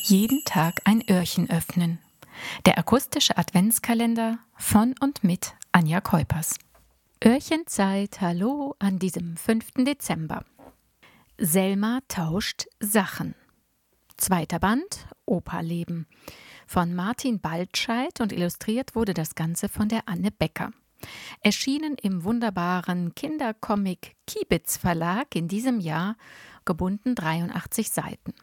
Jeden Tag ein Öhrchen öffnen. Der akustische Adventskalender von und mit Anja Keupers. Öhrchenzeit, hallo an diesem 5. Dezember. Selma tauscht Sachen. Zweiter Band, Operleben. Von Martin Baldscheid und illustriert wurde das Ganze von der Anne Becker. Erschienen im wunderbaren Kindercomic Kiebitz Verlag in diesem Jahr, gebunden 83 Seiten.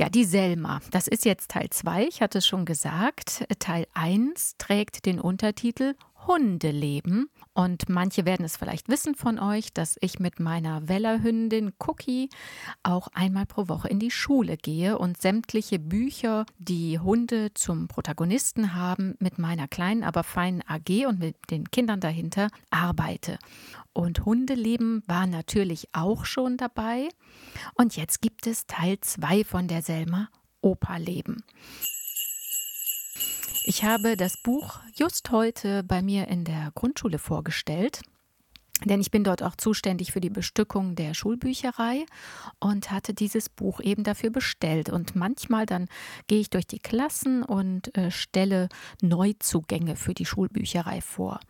Ja, die Selma. Das ist jetzt Teil 2, ich hatte es schon gesagt. Teil 1 trägt den Untertitel Hundeleben. Und manche werden es vielleicht wissen von euch, dass ich mit meiner Wellerhündin Cookie auch einmal pro Woche in die Schule gehe und sämtliche Bücher, die Hunde zum Protagonisten haben, mit meiner kleinen, aber feinen AG und mit den Kindern dahinter arbeite. Und Hundeleben war natürlich auch schon dabei. Und jetzt gibt es Teil 2 von der Selma Operleben. Ich habe das Buch just heute bei mir in der Grundschule vorgestellt denn ich bin dort auch zuständig für die Bestückung der Schulbücherei und hatte dieses Buch eben dafür bestellt. Und manchmal dann gehe ich durch die Klassen und äh, stelle Neuzugänge für die Schulbücherei vor.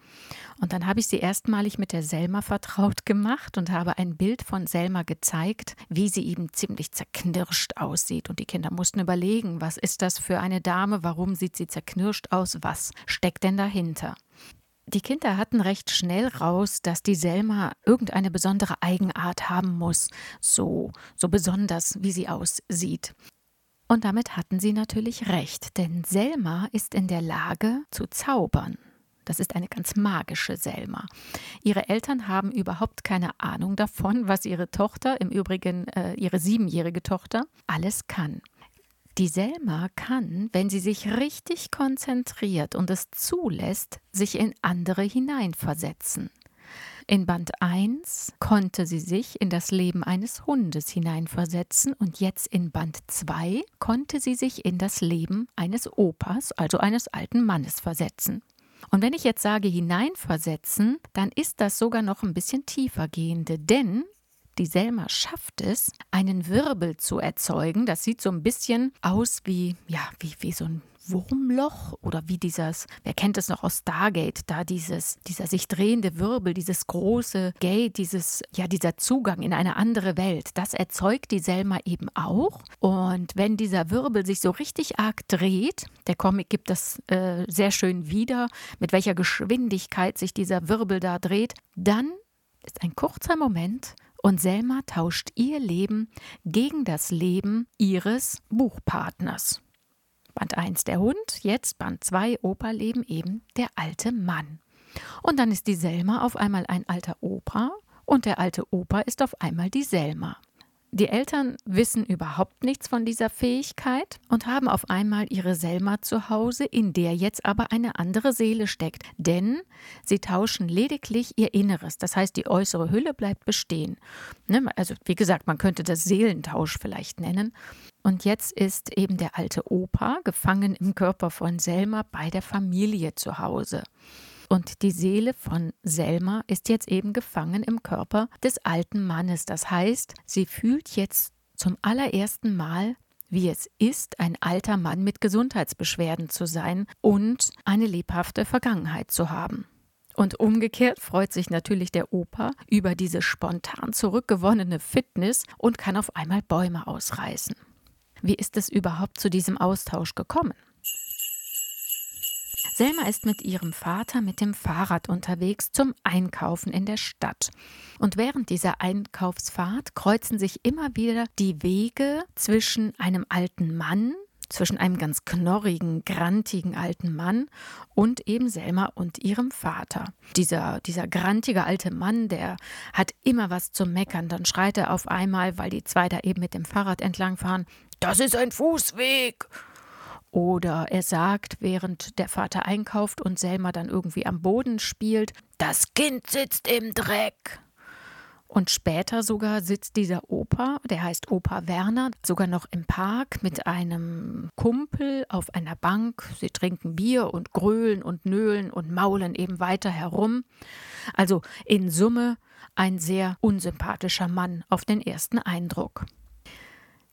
Und dann habe ich sie erstmalig mit der Selma vertraut gemacht und habe ein Bild von Selma gezeigt, wie sie eben ziemlich zerknirscht aussieht. Und die Kinder mussten überlegen, was ist das für eine Dame, warum sieht sie zerknirscht aus, was steckt denn dahinter? Die Kinder hatten recht schnell raus, dass die Selma irgendeine besondere Eigenart haben muss, so, so besonders, wie sie aussieht. Und damit hatten sie natürlich recht, denn Selma ist in der Lage zu zaubern. Das ist eine ganz magische Selma. Ihre Eltern haben überhaupt keine Ahnung davon, was ihre Tochter, im Übrigen äh, ihre siebenjährige Tochter, alles kann. Die Selma kann, wenn sie sich richtig konzentriert und es zulässt, sich in andere hineinversetzen. In Band 1 konnte sie sich in das Leben eines Hundes hineinversetzen und jetzt in Band 2 konnte sie sich in das Leben eines Opas, also eines alten Mannes, versetzen. Und wenn ich jetzt sage hineinversetzen, dann ist das sogar noch ein bisschen tiefer gehende, denn die Selma schafft es, einen Wirbel zu erzeugen. Das sieht so ein bisschen aus wie, ja, wie, wie so ein Wurmloch oder wie dieses, wer kennt es noch aus Stargate, da dieses, dieser sich drehende Wirbel, dieses große Gate, dieses, ja, dieser Zugang in eine andere Welt, das erzeugt die Selma eben auch. Und wenn dieser Wirbel sich so richtig arg dreht, der Comic gibt das äh, sehr schön wieder, mit welcher Geschwindigkeit sich dieser Wirbel da dreht, dann ist ein kurzer Moment und Selma tauscht ihr Leben gegen das Leben ihres Buchpartners. Band 1 der Hund, jetzt Band 2 Operleben eben der alte Mann. Und dann ist die Selma auf einmal ein alter Opa und der alte Opa ist auf einmal die Selma. Die Eltern wissen überhaupt nichts von dieser Fähigkeit und haben auf einmal ihre Selma zu Hause, in der jetzt aber eine andere Seele steckt. Denn sie tauschen lediglich ihr Inneres. Das heißt, die äußere Hülle bleibt bestehen. Ne, also, wie gesagt, man könnte das Seelentausch vielleicht nennen. Und jetzt ist eben der alte Opa gefangen im Körper von Selma bei der Familie zu Hause. Und die Seele von Selma ist jetzt eben gefangen im Körper des alten Mannes. Das heißt, sie fühlt jetzt zum allerersten Mal, wie es ist, ein alter Mann mit Gesundheitsbeschwerden zu sein und eine lebhafte Vergangenheit zu haben. Und umgekehrt freut sich natürlich der Opa über diese spontan zurückgewonnene Fitness und kann auf einmal Bäume ausreißen. Wie ist es überhaupt zu diesem Austausch gekommen? Selma ist mit ihrem Vater mit dem Fahrrad unterwegs zum Einkaufen in der Stadt. Und während dieser Einkaufsfahrt kreuzen sich immer wieder die Wege zwischen einem alten Mann, zwischen einem ganz knorrigen, grantigen alten Mann und eben Selma und ihrem Vater. Dieser, dieser grantige alte Mann, der hat immer was zu meckern. Dann schreit er auf einmal, weil die zwei da eben mit dem Fahrrad entlangfahren: Das ist ein Fußweg! Oder er sagt, während der Vater einkauft und Selma dann irgendwie am Boden spielt, das Kind sitzt im Dreck. Und später sogar sitzt dieser Opa, der heißt Opa Werner, sogar noch im Park mit einem Kumpel auf einer Bank. Sie trinken Bier und grölen und nöhlen und maulen eben weiter herum. Also in Summe ein sehr unsympathischer Mann auf den ersten Eindruck.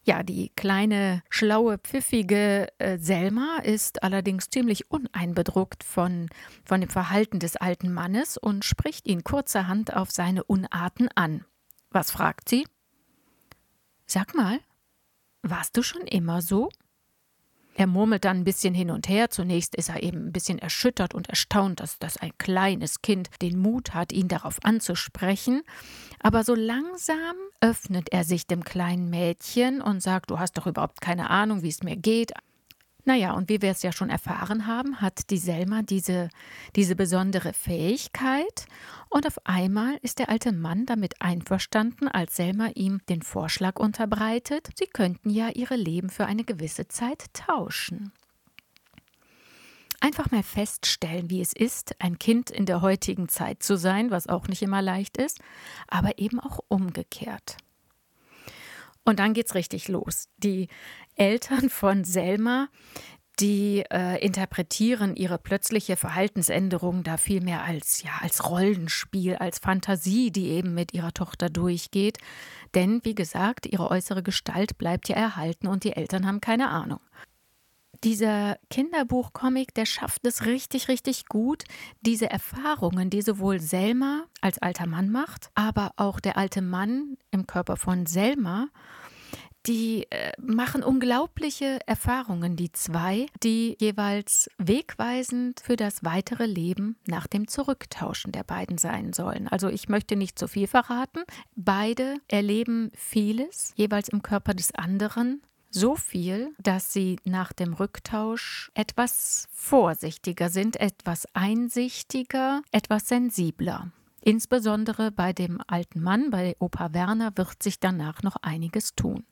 Ja, die kleine, schlaue, pfiffige äh, Selma ist allerdings ziemlich uneinbedruckt von, von dem Verhalten des alten Mannes und spricht ihn kurzerhand auf seine Unarten an. Was fragt sie? Sag mal, warst du schon immer so? Er murmelt dann ein bisschen hin und her. Zunächst ist er eben ein bisschen erschüttert und erstaunt, dass das ein kleines Kind den Mut hat, ihn darauf anzusprechen. Aber so langsam öffnet er sich dem kleinen Mädchen und sagt, du hast doch überhaupt keine Ahnung, wie es mir geht. Naja, und wie wir es ja schon erfahren haben, hat die Selma diese, diese besondere Fähigkeit. Und auf einmal ist der alte Mann damit einverstanden, als Selma ihm den Vorschlag unterbreitet, sie könnten ja ihre Leben für eine gewisse Zeit tauschen. Einfach mal feststellen, wie es ist, ein Kind in der heutigen Zeit zu sein, was auch nicht immer leicht ist, aber eben auch umgekehrt. Und dann geht's richtig los. Die Eltern von Selma, die äh, interpretieren ihre plötzliche Verhaltensänderung da vielmehr als ja als Rollenspiel, als Fantasie, die eben mit ihrer Tochter durchgeht. Denn wie gesagt, ihre äußere Gestalt bleibt ja erhalten und die Eltern haben keine Ahnung. Dieser Kinderbuchcomic, der schafft es richtig, richtig gut, diese Erfahrungen, die sowohl Selma als alter Mann macht, aber auch der alte Mann im Körper von Selma die äh, machen unglaubliche Erfahrungen, die zwei, die jeweils wegweisend für das weitere Leben nach dem Zurücktauschen der beiden sein sollen. Also ich möchte nicht zu viel verraten. Beide erleben vieles, jeweils im Körper des anderen. So viel, dass sie nach dem Rücktausch etwas vorsichtiger sind, etwas einsichtiger, etwas sensibler. Insbesondere bei dem alten Mann, bei Opa Werner, wird sich danach noch einiges tun.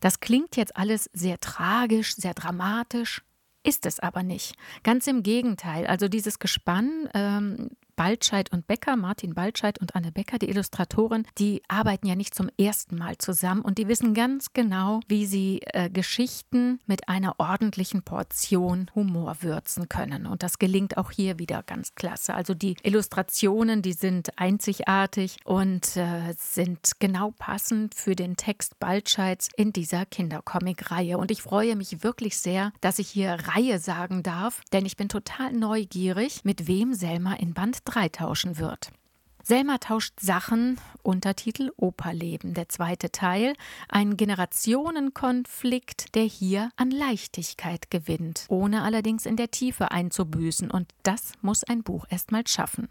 Das klingt jetzt alles sehr tragisch, sehr dramatisch, ist es aber nicht. Ganz im Gegenteil. Also dieses Gespann ähm, Baltscheid und Becker, Martin Baltscheid und Anne Becker, die Illustratorin, die arbeiten ja nicht zum ersten Mal zusammen und die wissen ganz genau, wie sie äh, Geschichten mit einer ordentlichen Portion Humor würzen können. Und das gelingt auch hier wieder ganz klasse. Also die Illustrationen, die sind einzigartig und äh, sind genau passend für den Text Baltscheids in dieser Kindercomic-Reihe. Und ich freue mich wirklich sehr, dass ich hier Reihe sagen darf, denn ich bin total neugierig, mit wem Selma in Band 3 tauschen wird. Selma tauscht Sachen, Untertitel Operleben, der zweite Teil, ein Generationenkonflikt, der hier an Leichtigkeit gewinnt, ohne allerdings in der Tiefe einzubüßen, und das muss ein Buch erstmal schaffen.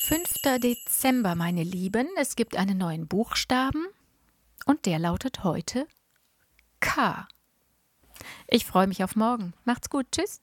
5. Dezember, meine Lieben, es gibt einen neuen Buchstaben und der lautet heute K. Ich freue mich auf morgen. Macht's gut, tschüss.